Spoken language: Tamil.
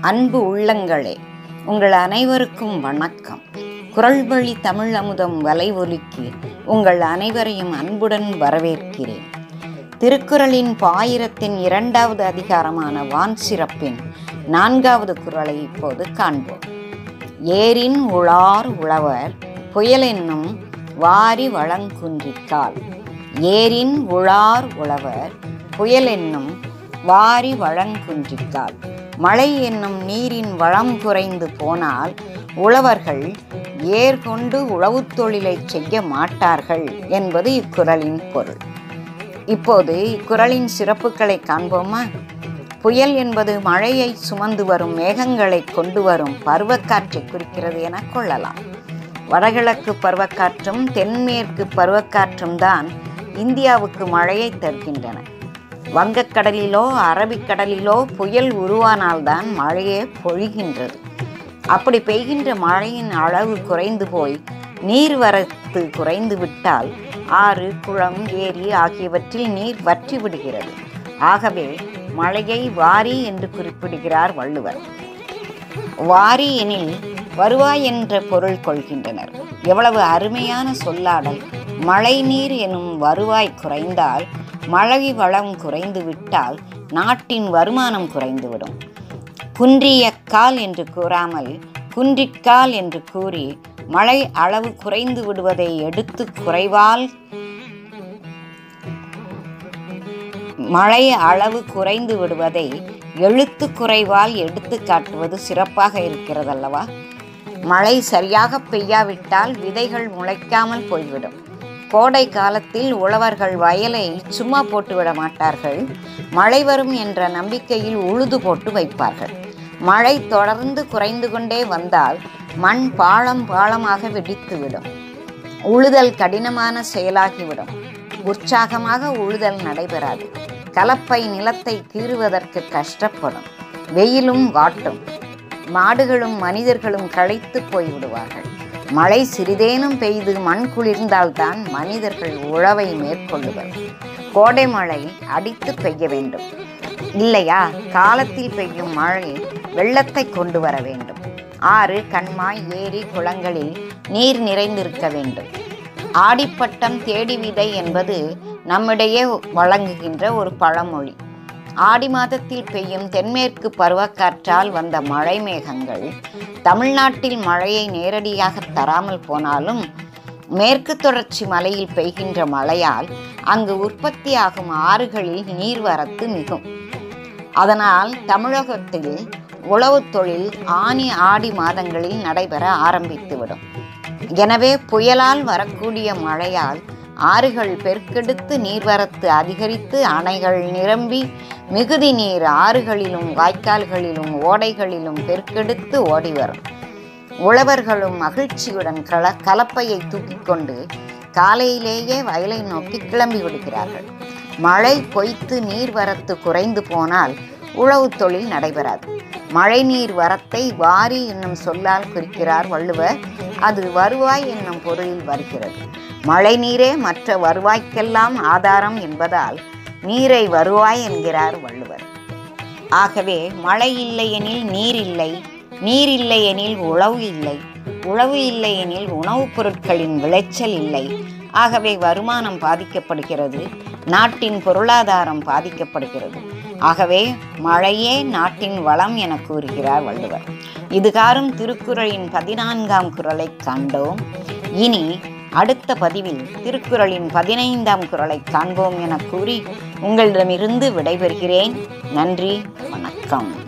அன்பு உள்ளங்களே உங்கள் அனைவருக்கும் வணக்கம். குரல் வழி தமிழ் அமுதம் வலை உங்கள் அனைவரையும் அன்புடன் வரவேற்கிறேன். திருக்குறளின் பாயிரத்தின் இரண்டாவது அதிகாரமான வான் சிறப்பின் நான்காவது குறளை இப்போது காண்போம். ஏரின் உளார் உழவர் புயலென்னும் வாரி வளங்குன்றிக்கால். ஏரின் உளார் உழவர் புயலென்னும் வாரி வளங்குன்றிக்கால் மழை என்னும் நீரின் வளம் குறைந்து போனால் உழவர்கள் ஏர் கொண்டு உழவுத் தொழிலை செய்ய மாட்டார்கள் என்பது இக்குறளின் பொருள். இப்போது இக்குறளின் சிறப்புகளை காண்போமா? புயல் என்பது மழையை சுமந்து வரும் மேகங்களை கொண்டு வரும் பருவக்காற்றை குறிக்கிறது என கொள்ளலாம். வடகிழக்கு பருவக்காற்றும் தென்மேற்கு பருவக்காற்றும் தான் இந்தியாவுக்கு மழையை தருகின்றன. வங்கக்கடலிலோ அரபிக்கடலிலோ புயல் உருவானால்தான் மழையே பொழிகின்றது. அப்படி பெய்கின்ற மழையின் அளவு குறைந்து போய் நீர்வரத்து குறைந்து விட்டால் ஆறு குளம் ஏரி ஆகியவற்றில் நீர் வற்றி விடுகிறது. ஆகவே மழையை வாரி என்று குறிப்பிடுகிறார் வள்ளுவர். வாரி எனில் வருவாய் என்ற பொருள் கொள்கின்றனர். எவ்வளவு அருமையான சொல்லாடல். மழை நீர் எனும் வருவாய் குறைந்தால் மழை வளம் குறைந்து விட்டால் நாட்டின் வருமானம் குறைந்துவிடும். குன்றிய கால் என்று கூறாமல் குன்றிக்கால் என்று கூறி மழை அளவு குறைந்து விடுவதை எடுத்து குறைவால் மழை அளவு குறைந்து விடுவதை எழுத்து குறைவால் எடுத்து காட்டுவது சிறப்பாக இருக்கிறதல்லவா? மழை சரியாக பெய்யாவிட்டால் விதைகள் முளைக்காமல் போய்விடும். கோடை காலத்தில் உழவர்கள் வயலை சும்மா போட்டுவிட மாட்டார்கள். மழை வரும் என்ற நம்பிக்கையில் உழுது போட்டு வைப்பார்கள். மழை தொடர்ந்து குறைந்து கொண்டே வந்தால் மண் பாலம் பாலமாக வெடித்துவிடும் உழுதல் கடினமான செயலாகிவிடும். உற்சாகமாக உழுதல் நடைபெறாது. கலப்பை நிலத்தை கீறுவதற்கு கஷ்டப்படும். வெயிலும் வாட்டும். மாடுகளும் மனிதர்களும் களைத்து போய்விடுவார்கள். மழை சிறிதேனும் பெய்து மண் குளிர்ந்தால்தான் மனிதர்கள் உழவை மேற்கொள்ளுவர். கோடை மழை அடித்து பெய்ய வேண்டும். இல்லையா? காலத்தில் பெய்யும் மழை வெள்ளத்தை கொண்டு வர வேண்டும். ஆறு கண்மாய் ஏரி குளங்களில் நீர் நிறைந்திருக்க வேண்டும். ஆடிப்பட்டம் தேடி விதை என்பது நம்மிடையே வழங்குகின்ற ஒரு பழமொழி. ஆடி மாதத்தில் பெய்யும் தென்மேற்கு பருவக்காற்றால் வந்த மழை மேகங்கள் தமிழ்நாட்டில் மழையை நேரடியாக தராமல் போனாலும் மேற்கு தொடர்ச்சி மலையில் பெய்கின்ற மழையால் அங்கு உற்பத்தியாகும் ஆறுகளில் நீர்வரத்து மிகும். அதனால் தமிழகத்தில் உழவுத் தொழில் ஆனி ஆடி மாதங்களில் நடைபெற ஆரம்பித்துவிடும். எனவே புயலால் வரக்கூடிய மழையால் ஆறுகள் பெருக்கெடுத்து நீர்வரத்து அதிகரித்து அணைகள் நிரம்பி மிகுதி நீர் ஆறுகளிலும் வாய்க்கால்களிலும் ஓடைகளிலும் பெருக்கெடுத்து ஓடி வரும். உழவர்களும் மகிழ்ச்சியுடன் கல கலப்பையை தூக்கிக் கொண்டு காலையிலேயே வயலை நோக்கி கிளம்பி விடுகிறார்கள். மழை பொய்த்து நீர்வரத்து குறைந்து போனால் உழவு தொழில் நடைபெறாது. மழை நீர் வரத்தை வாரி என்னும் சொல்லால் குறிக்கிறார் வள்ளுவர். அது வருவாய் என்னும் பொருளில் வருகிறது. மழை நீரே மற்ற வருவாய்க்கெல்லாம் ஆதாரம் என்பதால் நீரை வருவாய் என்கிறார் வள்ளுவர். ஆகவே மழை இல்லையெனில் நீர் இல்லை நீர் இல்லையெனில் உழவு இல்லை உழவு இல்லையெனில் உணவுப் பொருட்களின் விளைச்சல் இல்லை. ஆகவே வருமானம் பாதிக்கப்படுகிறது நாட்டின் பொருளாதாரம் பாதிக்கப்படுகிறது. ஆகவே மழையே நாட்டின் வளம் என கூறுகிறார் வள்ளுவர். இதுகாரும் திருக்குறளின் பதினான்காம் குரலை கண்டோம். இனி அடுத்த பதிவில் திருக்குறளின் பதினைந்தாம் குரலை காண்போம் என கூறி உங்களிடமிருந்து விடைபெறுகிறேன். நன்றி வணக்கம்.